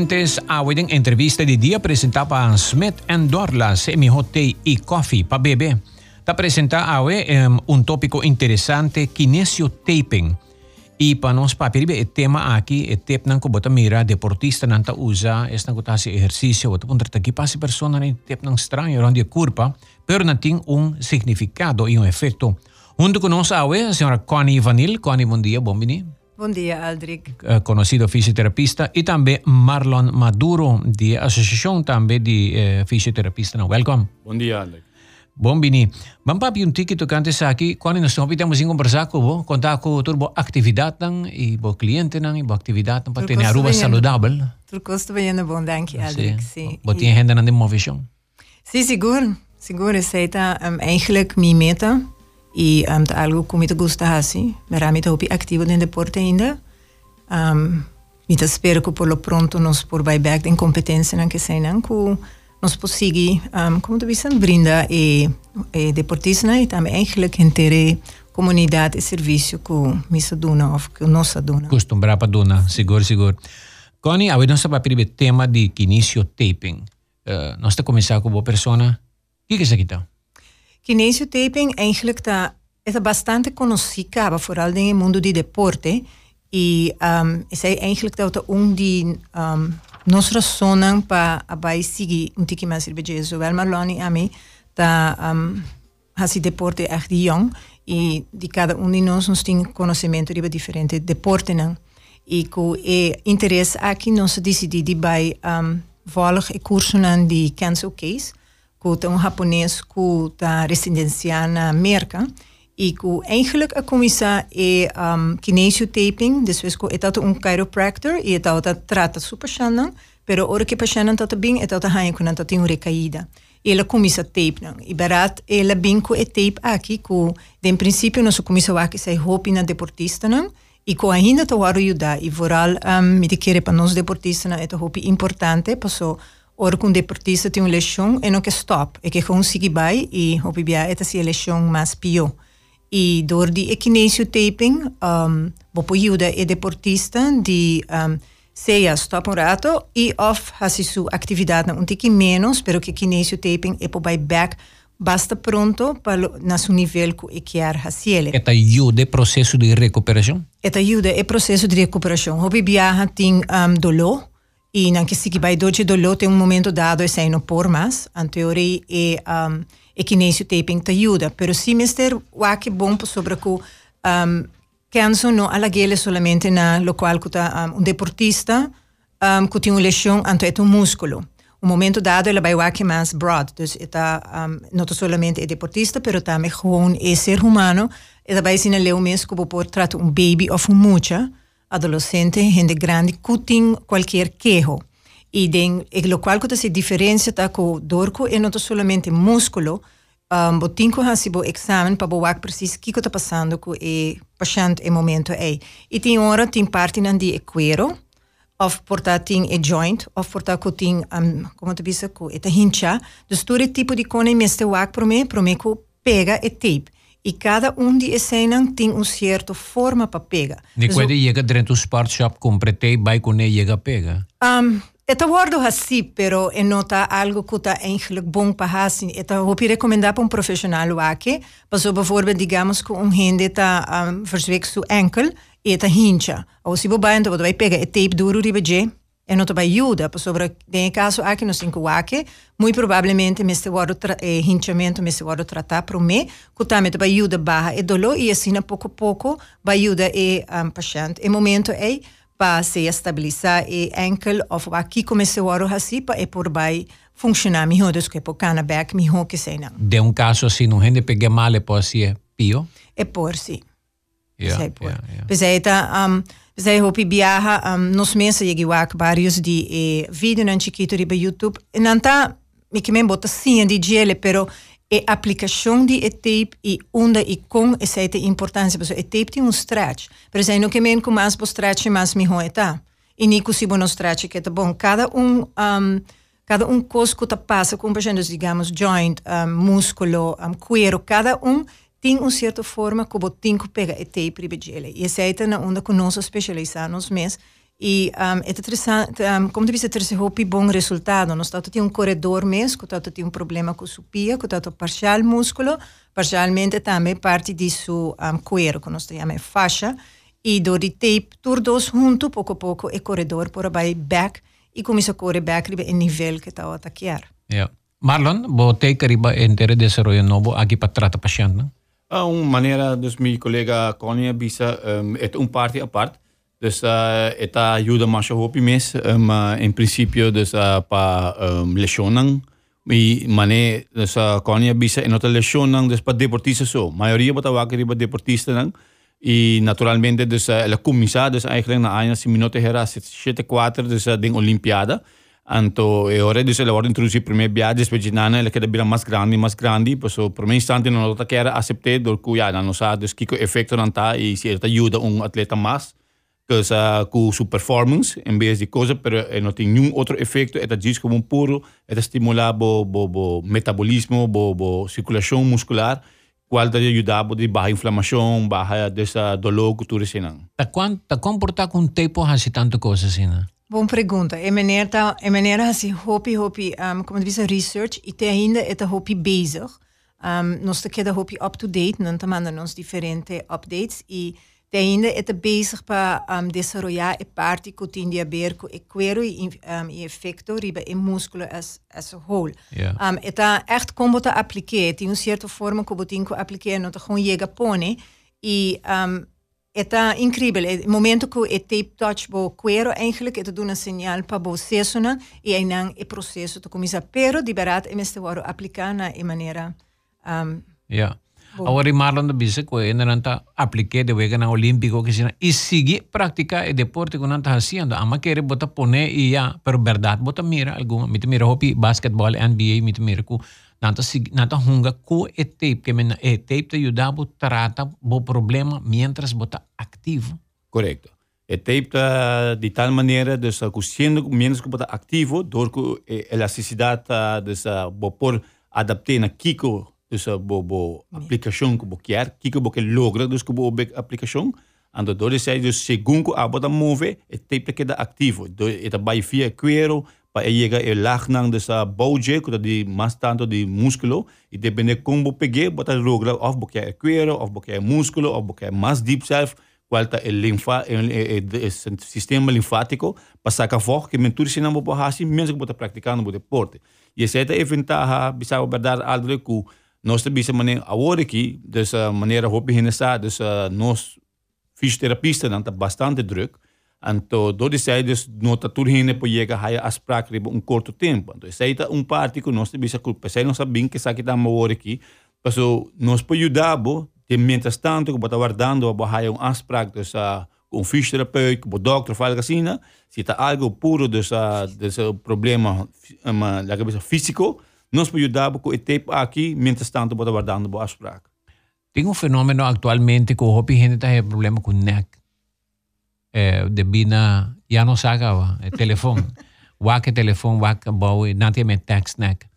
oyentes, a wedding entrevista de dia apresentava a Smith and Dorla semi-hot e coffee para beber. Está apresenta a um, um tópico interessante, kinesiotaping. E para nós papel o tema aqui, é tempo não que bota mira deportista não tá usa, é não que exercício, bota punta aqui passa pessoa não tempo não estranho, onde curva, pero não tem um significado e um efeito. Junto conosco a a senhora Connie Vanil. Connie, bom dia, bom dia. Bom dia, Aldrich. Uh, conocido fisioterapista e também Marlon Maduro, de Associação também de uh, Fisioterapista. Welcome. Bom dia, Aldrich. Bom bini. Mampa yung tiki to kante sa aki, kung ano nasa temos em conversar com bo, contar com turbo atividade nang, e bo cliente e bo atividade para ter aruba saudável. Turcosto bem bom, danke, Aldrich. Sim. Bo tinha renda nang movição. Sim, seguro. Seguro, essa é um, eigenlijk minha meta. E um, algo que me gusta. Mas me estou ativo no deporte ainda. Um, espero que por lo pronto nos por back em competência não que não que nos consiga um, como tu dizes brinda e, e deportista e também eigenlijk inteira comunidade e serviço que me se dona ou que nós se dona. Costumbrar para dona, seguro, seguro. Connie, a nós para o tema de kinesiotaping. Uh, nós está começar com uma pessoa. O que é isso aqui então? Kinesiotaping eigenlijk da, é bastante conhecida, vooral in het mundo de deporte. E um, é eigenlijk dat die um, nos razonam para abai seguir um tiki mais cerveja. Zowel Marloni a mim, da um, hasi deporte echt jong. E de cada um de nós nos tem conhecimento de diferente deporte. Não? E com o interesse aqui, nós decidimos de vai um, volgen curso de cancel case que um japonês que está residencial na América e que eigenlijk a comissão é um, kinesiotaping, depois que é um chiropractor e é trata super chana, pero ora que está bem, é tá hanha quando está tem uma recaída. Ela começa tape não. E barat ela bem com é tape aqui que de princípio nós começa aqui sai roupa na deportista não. E que ainda está a ajudar e voral um, me querer para nós deportistas é roupa importante, passou Ora, com deportista tem uma lesão e não que stop, é que consegue vai e o bibia é essa lesão mais pior. E door die kinesiotaping, um, vou ajuda o deportista de um, seja stop um rato e of hasi sua atividade um tique menos, pero que kinesiotaping é para back basta pronto para seu nível que é quer haciele. Eta ajuda o processo de recuperação? Eta ajuda o processo de recuperação. O bibia tem um, dolor e não que se vai doce dolor tem um momento dado e sai no por mais. A teoria é um, é kinesio taping te ajuda. Pero se mister o que bom sobre que um, canso no alagele solamente na lo qual que um, um deportista um, tem uma lesão anto é um músculo. O momento dado ele vai que mais broad. Dus está um, não solamente é deportista pero também gewoon é ser humano. Ele vai ser leu mesmo que pode tratar um baby ou um mucha adolescente, gente grande, que tem qualquer queijo. E, den, e lo qual que se diferencia ta com dorco e não solamente músculo, um, bo tinko ha si bo examen para boak precies que está passando com o paciente e momento é. E tem hora tem parte nan di e cuero, of portar tem e joint, of portar ko tem, um, como tu bisa, ko eta hincha. Dus todo tipo de cone meste wak pro me, pro me ko pega e tape. E cada um de escenas tem uma certa forma para pegar. De quando chega dentro do sport shop, compretei, vai com ele chega pega? Um, Eta guardo assim, pero é nota algo que está eigenlijk bom para assim. Eta vou recomendar para um profissional aqui, mas bijvoorbeeld, digamos que um gente está um, verzwekt seu enkel, e está hincha. Ou se vai, então vai pegar e tape duro de e não te ajuda, sobre em caso aqui no cinco aqui, muito provavelmente me se guardo eh, hinchamento me se guardo tratar para mim, que também vai ajuda barra e dolor e assim a pouco a pouco vai ajuda e um, paciente. E momento é para se estabilizar e enkel ou aqui comece a assim para e por vai funcionar melhor do que por cana back melhor que sei não. De um caso assim, não rende pegar mal pode ser pio? É por sim. Yeah, yeah, yeah. Pois é, tá, um, zij hopi biaha um, nos mensen je giwak vários di e vídeo nan chiquito riba YouTube. E nanta mi que me bota sim di gele pero e applicação de e tape e onda e com e seite importância porque e tape tem um stretch. Por exemplo que men com mais stretch mais mi hoeta e ni si bono stretch que tá bom cada um, um cada um cosco tá passa com digamos joint um, músculo um, cuero cada um tem uma certa forma que você tem que pegar e ter privilégio. E essa é na onde que nós especializamos mesmo E um, é interessante, um, como tu disse, ter esse hopi bom resultado. Nós tem um corredor mesmo, que tem um problema com o pia, que tem parcial músculo, parcialmente também parte disso um, cuero, que nós chamamos faixa, e do de tape, todos junto, pouco a pouco, é corredor por vai back, e começa a correr back em nível que está a atacar. Yeah. Marlon, você queriba entender desarrollo novo aqui para tratar paciente, não? Uh, uma maneira, dus mijn collega Connie bisa, um, het een party apart. Dus uh, het ajuda mais a hopi mes, um, uh, in principio dus uh, pa um, lesionan. E mané, dus uh, Connie bisa en outra lesionan, dus pa deportista so. Maioria bota wakker ba deportista nang. E naturalmente dus uh, ela começa dus eigenlijk na anos minuto era 7-4 dus uh, ding Olimpiada. Anto, e ora dus ela ora introduzir primeiro viagem, depois de nana, ela quer virar mais grande, mais grande, por so, por um instante não nota que era aceitei, do que já não sabe, dus que o efeito não tá e se ele ajuda um atleta mais, que sa com sua performance em vez de coisa, pero não tem nenhum outro efeito, é diz como um puro, é estimular o bo, bo metabolismo, bo, bo circulação muscular, qual te ajudar a baixa inflamação, baixa dessa dolor que tu recebes. Tá quanto tá comportar com tempo assim tanto coisa assim? Boa pergunta. É maneira, é maneira assim, hopi, hopi, um, como diz research, e tem ainda é hopi bezig. Um, nós temos hopi up-to-date, não mandando nos diferentes updates, e tem ainda é bezig para um, desenvolver a parte que tem a ver com o cuero e um, e efeito riba e músculo as, as a whole. Yeah. Um, é tá echt como você aplicar, tem uma certa forma você tem que aplicar, não tá com chega pone, e um, Eta incrível. O momento que o tape touch bo cuero, eigenlijk het doen een signaal para bo sessona e aí não é processo to começa pero de barato é mesmo hora aplicar na e maneira um, yeah. Agora Marlon da bisa ko ainda não tá aplique de vega na olímpico que sina e sigue praticar o deporte que não tá fazendo. Ama querer bota pone e ya, pero verdade bota mira alguma, mita mira hopi basketball, NBA, mita mira ku nata nata hunga ku e tape que mena e tape te ajuda bo trata bo problema mientras bota ativo. Correcto. E tape tá de tal maneira dus que sendo menos que bota ativo, dor que elasticidade dus bo por adaptar na kiko dus bo bo aplicação que bo quer, kiko bo que logra dus que bo aplicação. Ando dor sai dus segundo a bota move, e tape que da ativo. Eta vai via cuero, pa e llega el lagnang dessa bouje que de mais tanto de músculo e depende como pegue bota logra of porque é cuero of porque é músculo of porque é mais deep self qual tá el linfa el, el, el, sistema linfático para sacar fora que mentur se não vou assim mesmo que bota praticando o deporte e essa é a ventaja bisa verdade aldre que nós bisa maneira agora aqui dessa maneira hobby hinesa dessa nós fisioterapista não tá bastante druk Então, do sei dus nota turhine po llega haya asprak ribo um curto tempo. Então, sei tá um parte que nós bisa culpa, sei não sabem que sa kita mawori aqui, paso nós po ajudabo, de mientras tanto bota guardando abo haya um asprak dus uh, um fisioterapeuta, um dokter, algo assim, se tá algo puro dessa desse problema um, la cabeça físico, nós po ajudabo com o tempo aqui, mientras tanto bota guardando abo asprak. Tem um fenômeno atualmente que o hopi gente tem problema com neck eh, de bina ya no saga el teléfono wake teléfono wake bau nanti met text nek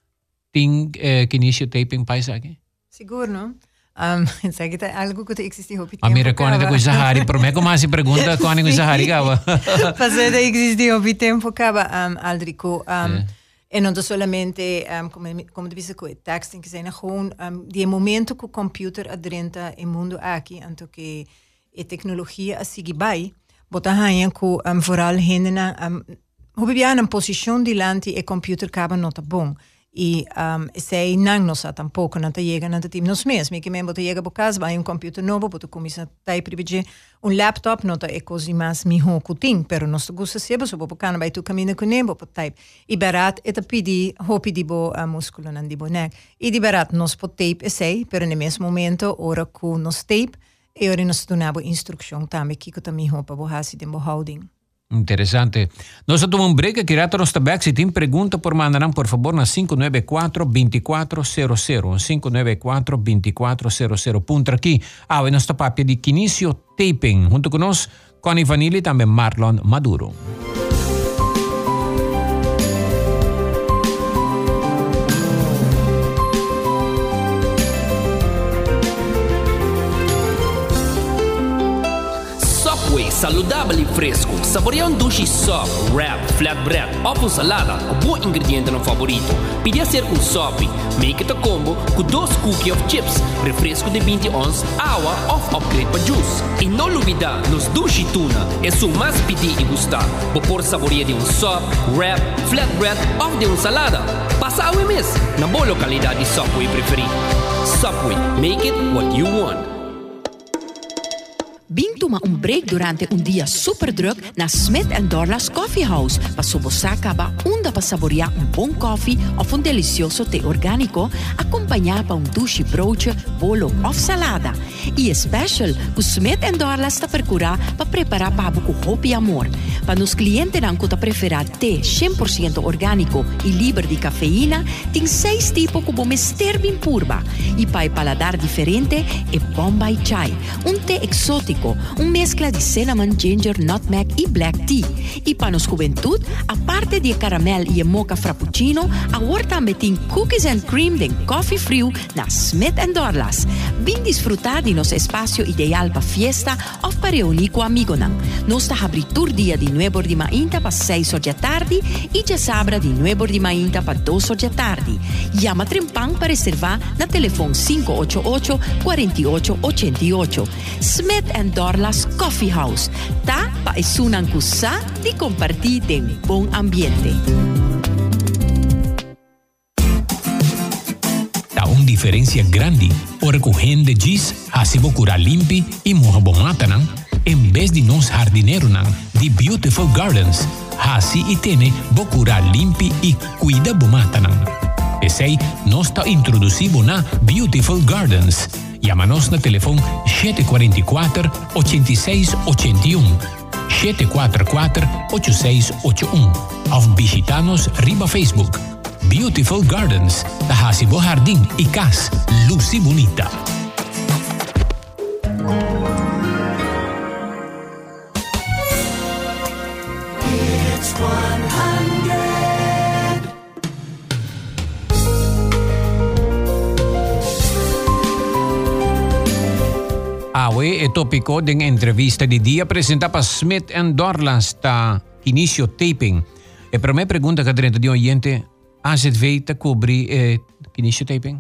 ting eh, kinesio taping paisa aqui seguro um, que algo que existe hopi tempo. A mira quando da coisa hari, por me como assim pergunta quando coisa hari cava. Fazer da existe hopi tempo cava um, Aldrico um, é. E não solamente, um, como, como disse, com o texting, que zijn gewoon, um, die momento que o computer adrenta em mundo aqui, então que a tecnologia a seguir vai, botahanha ku um, vooral hindena um, hobi een position di lanti e computer kaba nota bom e um, sei não nossa tampouco não chega não tem nos mesmo que mesmo chega por casa vai um computer novo boto começa tai privilegi um laptop nota é così mais miho kuting pero nós gusta sebo so por cana vai tu caminha com nebo por type. E barat e pidi hopi di bo a musculo nan di bo nek. E di barat nos po tape e sei pero no mesmo momento ora ku nos tape e ora nós donamos instrução também que também roupa borrasse de houding. Interessante. Nós tomamos um break aqui rato nos tabak. Se tem pergunta, por mandarão, por favor, na 594-2400. 594-2400. Ponto aqui. Ah, e nós papel de Kinesio Taping. Junto conosco, Connie Vanilli e também Marlon Maduro. Saludável e fresco. Saboreia um duche soft, wrap, flatbread ou com salada com bom ingrediente no favorito. Podia ser com sop. Make it a combo com dois cookies of chips, refresco de 20 ons, água ou upgrade para juice. E não olvidar, nos duche tuna é o mais pedir e gostar. Vou pôr saboreia de um sop, wrap, flatbread ou de uma salada. Passa a mês na boa localidade de Subway preferir. Subway, make it what you want. Bing toma um break durante um dia super druk na Smith Dorlas Coffee House para você acaba onda para saborear um bom coffee ou um delicioso té orgânico acompanhado por um douche broche, bolo ou salada. E special, o Smith Dorlas está procurar para preparar para com hope e amor. Para os clientes que preferir té 100% orgânico e livre de cafeína, tem seis tipos como mister bem purba. E para paladar diferente, é Bombay Chai, um té exótico un un mezcla de cinnamon, ginger, nutmeg y black tea. Y para los juventud, aparte de caramel y mocha frappuccino, ahora también tiene cookies and cream de coffee frio na Smith Dorlas. Vin disfrutar de nuestro espacio ideal para fiesta o para reunir con amigos. Nos está abritur día de nuevo de mainta para 6 horas de tarde y ya sabra de nuevo de mainta para 2 horas de tarde. Llama Trempan para reservar na teléfono 588 4888. Smith Dorlas Coffee House. Ta pa isunang kusa di compartir de bom ambiente. Há uma diferença grande. O recoger giz, assim cura limpi e morra bomata, não? Em vez de nós jardineiro, não? De Beautiful Gardens. Assim e tene bocura limpi e cuida bomata, não? Esse aí, nós está introduzindo na Beautiful Gardens Llama-nos no telefone 744 8681 744 8681 of visita-nos Facebook. Beautiful Gardens, Tajasibo Jardim y Cas, Lucy Bonita. Awe e tópico de entrevista de dia apresentava Smith and Dorlas da início taping. E para minha pergunta, Cadrenta, de oyente, AZV te cobri eh, início taping?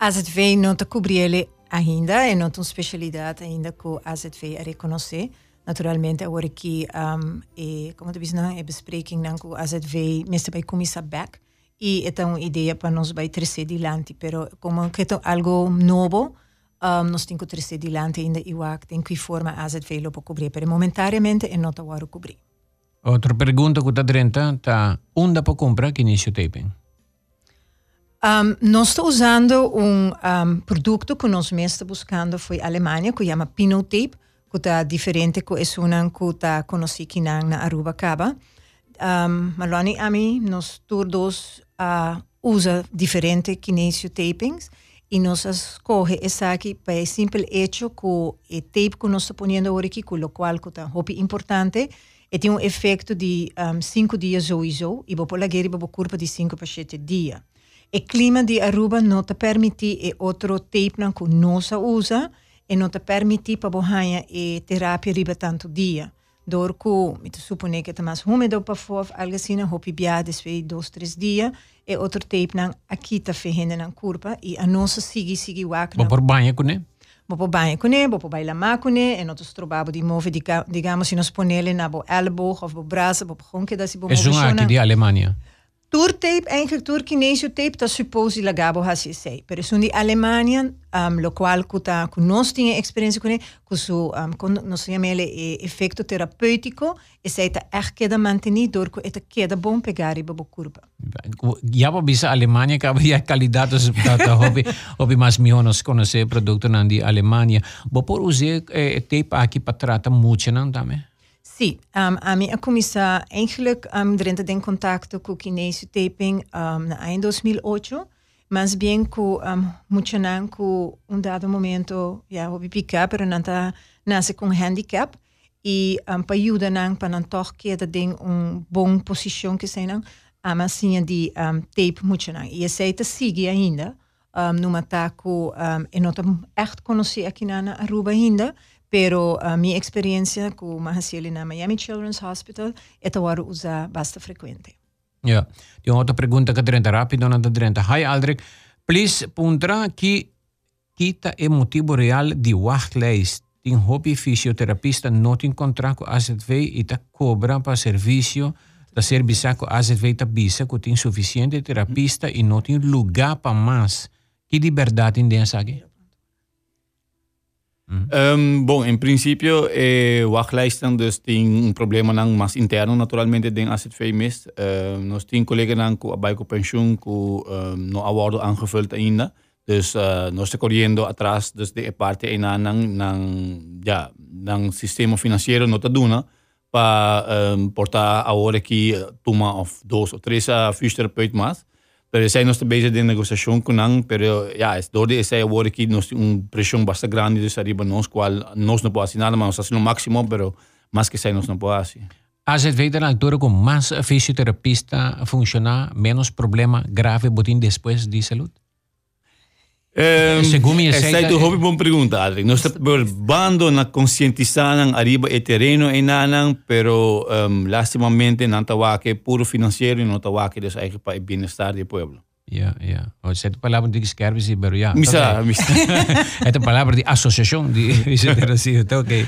AZV não te cobri ele ainda, e não tem especialidade ainda que a AZV a reconhecer. Naturalmente, agora que um, e, como tu disse, é bespreking não com a AZV, mesmo vai começar back. E é uma ideia para nós vai trazer adiante, pero como que é algo novo, um, nós temos que trazer adiante ainda igual em que forma a AZV lo pode cobrir, mas momentaneamente é não está a cobrir. Outra pergunta que está dentro está onde para comprar que início taping? Um, nós estamos usando um, um, produto que nós estamos buscando foi Alemanha, que chama Pino Tape, que está diferente que é uma que está conhecida na Aruba Caba. Um, Maloni a mim, nós todos uh, usa diferente kinesio tapings e nós escolhe essa aqui para simples hecho que o tape que nós estamos poniendo aqui, com o qual que está muito importante, e tem um efeito de um, cinco dias ou isso, e vou pôr a guerra vou curva de cinco para sete dias. O clima de Aruba não te permite e outro tape não que nós usa e não te permite para borrar e terapia riba tanto dia. Door que me supone que está mais úmido para fora, algo assim, hopi biade, dois, três dias, e outro tape não aqui está ferrando na curva e a sigue sigue wak. Vou por com ele? Vou por banho com ele, vou por bailar com ele, e nós trabalhamos de mover, digamos, se nós ponele na bo elbow ou bo braço, bo ronque da se bo É um aqui de Alemanha. Tourtape, eigenlijk Turkinesio tape, dat supposi la gabo hasi sei. Per sono di Alemania, um, lo qual kuta ku nos tinha experiência com ku su um, con nos chamele e effetto terapeutico e sei ta echt queda mantenir door ku eta queda bom pegar iba bo curva. Ja bo bisa Alemania ka ya qualidad os tata hobby hobby mas mionos conhecer produto nan di Alemania. Bo por usar eh, tape aqui para tratar muito não também. Sim, um, a minha começou eigenlijk um, dentro de contato com o kinesio taping um, em 2008, mas bem que um, muito não com um dado momento já houve picar, pero não tá nasce com handicap e um, para ajudar para não toque de ding um bom posição que sei não, um, assim de um, tape muito não e esse aí sigue ainda um, numa taco um, e não tá echt conheci aqui na Aruba ainda Pero a minha experiência com Mahasieli na Miami Children's Hospital é agora usa bastante frequente. Ja, die outra pergunta que trenta rápido na trenta. Hi Aldrich, please puntra que kita é motivo real de wachtlijst. Tem hobby fisioterapista não tem contrato com AZV tá cobra para serviço da serviço com AZV tá bisa que tem suficiente terapista e não tem lugar para mais. Que liberdade tem dessa aqui? Um, bom, em princípio, eh, wachtlijsten dus tem um problema nang mas interno naturalmente den as het mis. Uh, nós tem colega nang ku abay ko pensioen ku um, no awardo aangevuld ainda. Dus uh, nós está correndo atrás dus de parte ina nang nang ja, nang sistema financeiro no taduna para um, portar agora aqui toma of dois ou três uh, fysioterapeutas mais. Pero zij nog bezig de negociação com nang, pero ja, es door de essa agora aqui nós um pressão bastante grande dus arriba nós qual nós não pode nada, mas nós no máximo, pero mais que zij não pode assim. As het weet na altura com mais fisioterapista funcionar, menos problema grave botin depois de saúde? Um, Segundo me essa é tu hobby bom pergunta, Adri. Nós estamos bando na conscientizar arriba e terreno e nanang, pero um, lastimamente não está que puro financeiro e não está que des eigen para o bem-estar do povo. Ja, ja. Oh, essa é a palavra de escrever, sim, pero ja. Misa, é a palavra de associação de fisioterapia, tá ok.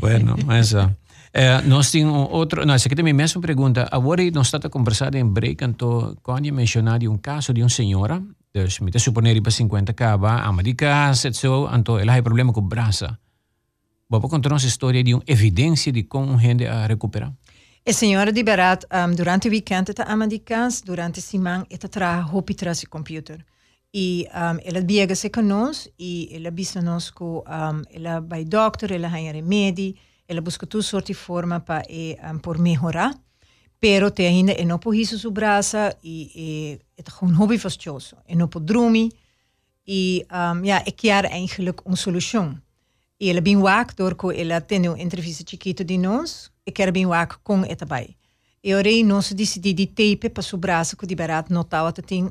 Bueno, mas... Uh, eh, nós temos outro, não, essa aqui também a mesma pergunta. Agora nós estamos a conversar em break, então, quando mencionar de um caso de uma senhora Dus met suponer para 50 kaba, Amerika's et zo, anto ela hay problema com braça. Vamos contar uma história de uma evidência de como gente a recuperar. A senhora de Berat, um, durante o weekend, está Amerika's, durante a semana, está tra hopi tra si computer. E um, ela biega se conosco e ela bisa nos com um, ela vai doctor, ela tem remédio, ela busca tudo sorte de forma para um, por melhorar. Pero te ainda e não por isso braça e, het gewoon hobby vastjoso en op dromi e um, ja ik jaar eigenlijk een solution e ela bem waak door ko ela tem uma entrevista chiquita de nós e quer bem waak com eta bai. E orei nós decidi de tape para o braço que de barato notava que tem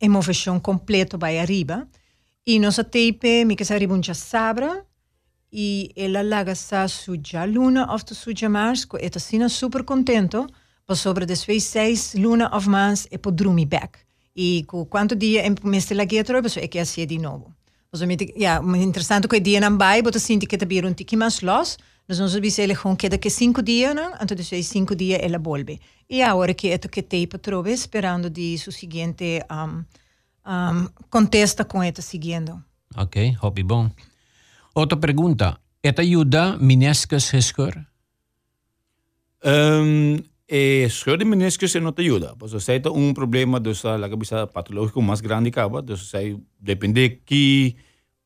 emoção completo by arriba. E nossa tape me que arriba um sabra e ela laga sa suja luna of to suja mars eta sina super contento pa sobre de twee seis luna of maans e po drumi back. E com quanto dia em meste la guia tropa, é que assim de novo. Então, ja, interessante que dia não vai, bota sinti que tabir um tiki mais los, nós vamos ver se ele com queda que cinco dias, não? Então, depois cinco dias ela volve. E agora que é que teipa trove, esperando de su seguinte um, um, contesta com esta seguindo. Ok, hobby bom. Outra pergunta. Esta ajuda meniscus gescur? Um, eh, scheur de meniscus não te ajuda. Pues, se tem um problema dus uh, laga bisa patológico mais grande acaba, dus se depende que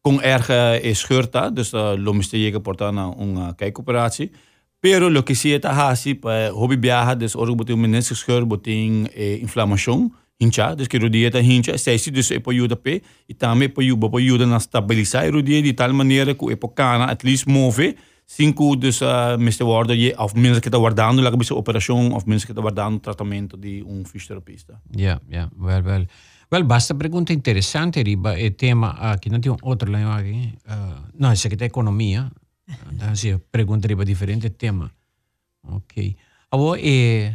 com erga é scheur tá, dus uh, lo miste llega portar na uma kijkoperatie. Pero lo que sí está hasi pa hobby viaja, dus orgo botin meniscus scheur botin eh, inflamação, hincha, dus que rodia tá hincha, se si dus é po ajuda pe, e também po ajuda, po ajuda na stabilizar rodia de tal maneira que é po cana at least move, cinco dus uh, Mr. Wardo of mensen que está guardando la bisa operação of mensen que está guardando tratamento de um fisioterapista. Ja, ja, wel, wel. Wel, basta pergunta interessante riba e tema aqui não tem um outro lá aqui. Uh, não, esse aqui é economia. Então, se pergunta riba diferente tema. Ok. Abo e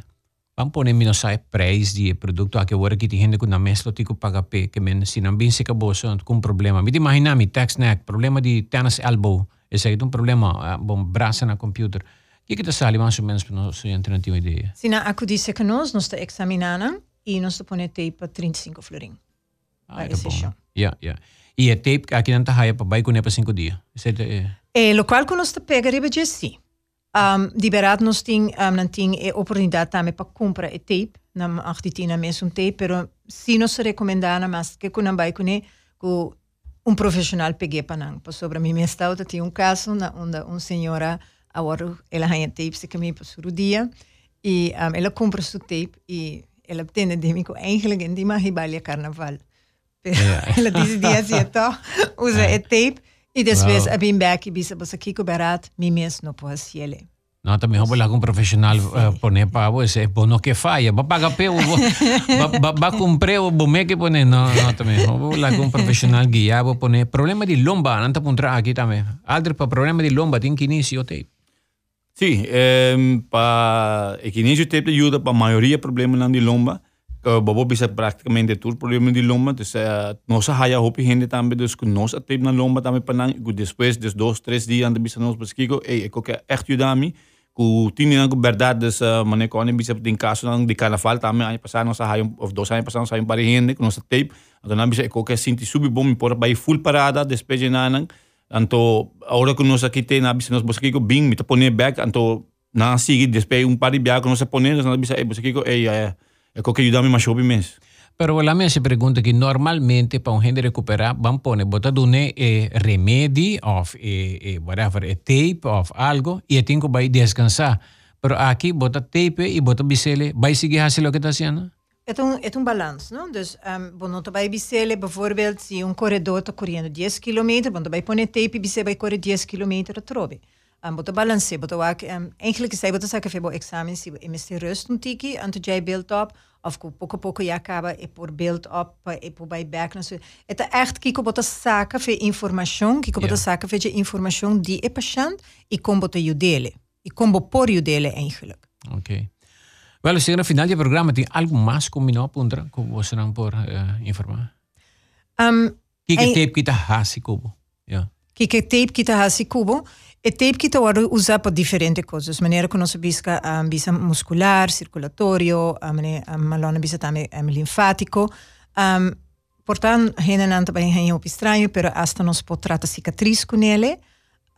vamos pôr menos sai preço de produto aqui agora que tem gente que não mesmo tico paga pe que men se não bem se acabou com problema. Me imagina mi tax neck problema de tennis elbow. Aí é um problema, bom, braço na computer. O que que sali mais ou menos para nós entrar uma ideia? Sim, a que disse que nós nós está examinando e nós está pondo tape para 35 florim. Ah, é bom. Ja, ja. E a tape aqui não está raia para baixo para 5 dias. É E lo qual que nós está pega riba de sim. Um, liberado nós tem um, não tem a oportunidade também para comprar a tape, não acredito mesmo tape, pero se nós recomendar mas que com não vai com com um profissional peguei para não. Sobre mim, minha estava tinha um caso na onde uma senhora agora ela tinha tape se caminha para o dia e um, ela compra seu tape e ela tem de mim que eigenlijk em Dima Hibalia Carnaval. Yeah. ela disse dia assim, então usa yeah. tape e depois wow. a bem back e bisa você aqui com barato, mim mesmo não pode ser ele. No, também vou lá com um profissional uh, poner para você, bom não que falha, vai pagar pé, vai cumprir o bom que poner, não, não também, vou lá com um profissional guiar, vou poner problema de lomba, não tá puntra aqui também. Aldre para problema de lomba tem que início tape. Sim, eh, para que início tape ajuda para a maioria problema de lomba. Uh, bobo bisa praticamente todo problema de lomba, dus uh, nossa haya hopi gente também, dus que nossa tape na lomba também para não, depois dos dois, três dias anda bisa nos pesquico, ei, eu quero echt ajudar me ku tini ang verdade sa mane ko ani bisa din kaso ng di carnaval tama ay pasano sa hayong of dos ay pasano sa hayong parihende kuno sa tape. Ato na bisa ko ka sinti subi bom por bay full parada despeje na nang anto ahora kuno sa kite na bisa nos boski ko bing mita pone back anto na sigi despe un pari bia kuno sa pone na bisa e boski ko e e ko que ayudame mas shobi mes Pero la se pregunta que normalmente para un gente recuperar van pone bota dune eh, remedio of eh, eh, whatever, eh, tape of algo y tengo vai descansar. Pero aqui bota tape e bota bicele, vai seguir hacer lo que está haciendo? É um, é um balanço, não? Dus, um, bom, vai bicele, bijvoorbeeld, se um corredor está correndo 10 km, bom, vai pôr tape e bicele vai correr 10 km a trove. Um, bota balance, bota ook, um, eigenlijk is hij bota zeggen, voor examen, se é rust um tiki, anto jij beeld op, of pouco a pouco já acaba e por build up e por buyback não sei é echt que como bota saca fe informação que como bota saca fe informação de e patient e como bota dele e como por dele eigenlijk. Ok Well, se no final do programa tem algo mais combinado para que você não por uh, informar um, que que tape que está hasi cubo yeah. que que tape que está hasi cubo E está usa para diferentes coisas. Maneira que nós bisca um, bisa muscular, circulatório, a maneira malona bisa também um, linfático. Um, portanto, não está bem um estranho, pero hasta nós pode tratar cicatriz com ele.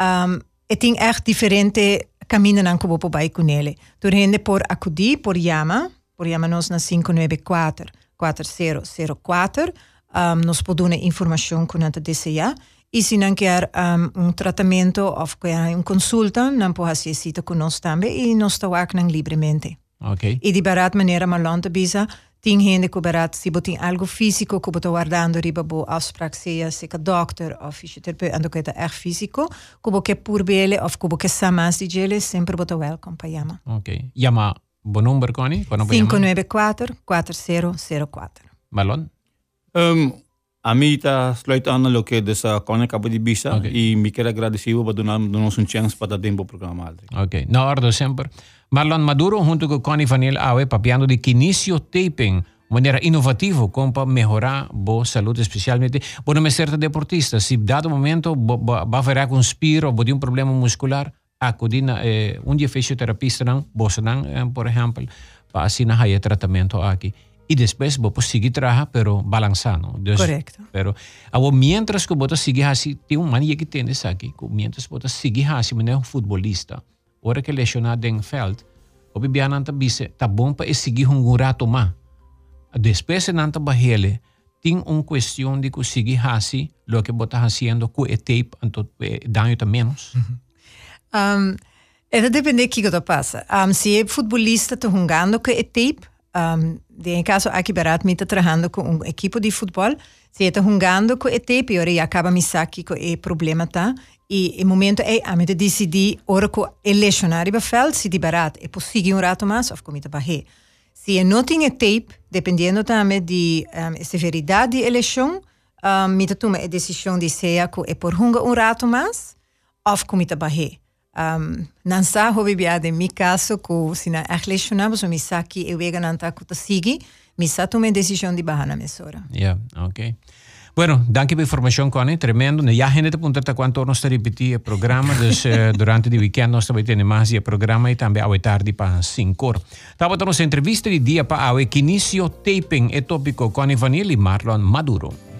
Um, e tem echt diferente caminho não que vou para com ele. Tu rende por acudir, por chama, por chama nós na 594 4004. Um, nós podemos informação com a DCA e se não quer um, um tratamento ou quer uma consulta, não pode fazer cita conosco também e nós estamos livremente. Okay. E de barata maneira malonta bisa, tem gente que barata se tem algo físico que está guardando riba bo afspraak seja se que dokter of fisioterapeuta ando que é físico, que que por bele of que que samas di gele sempre bota welcome para chama. Ok. Chama bo numero Connie? 594 4004. Malon? Um, A mim está sluitando lo que dessa Cone acaba de bisa okay. e me quero agradecido por dar-nos um chance para dar tempo programa. Ok, na ordem sempre. Marlon Maduro junto com Connie Vanille Awe papiando de Kinesio Taping maneira inovativa como para melhorar a saúde, especialmente para uma certa deportista. Se dado momento vai haver com spiro ou um problema muscular, acudir eh, um dia fisioterapista, não, você não, eh, por exemplo, para assim na tratamento aqui. Y después vos seguir trabajar, pero balanzando. Correcto. Pero ahora, mientras que vos sigues así, tiene un manía que tienes aquí, mientras vos sigues así, como un futbolista, ahora que lesionado en feld, o bibiana dice, está bom para seguir un rato más. Después en anta bajele, tiene una cuestión de que seguir así, lo que vos estás haciendo con el tape, entonces eh, daño está menos. um, eso depende de qué pasa. Um, si el futbolista está jugando con el tape, um, em caso aqui barato me está trabalhando com um equipe de futebol se está jogando com ET pior e acaba me saque com o problema tá e o momento é a me decidir ora com elecionar para fel se de barato é possível um rato mais ou como está se não tem tape dependendo também de um, severidade de eleição um, me toma a decisão de que é por um rato mais ou como está um, nan sa hobi biade mi caso ku sina achleshunabo so mi sa ki e wega nan ta kuta sigi mi sa tome decisión di bahana mesora. Yeah, ok. Bueno, danke per informação, Connie. Tremendo. Ja, gente te puntata quanto nós repetir o programa. Dus uh, durante o weekend nós também temos mais o programa e também ao tarde para 5 horas. Tava tendo entrevista de dia para o Kinesio Taping, e tópico Connie Vanille e Marlon Maduro.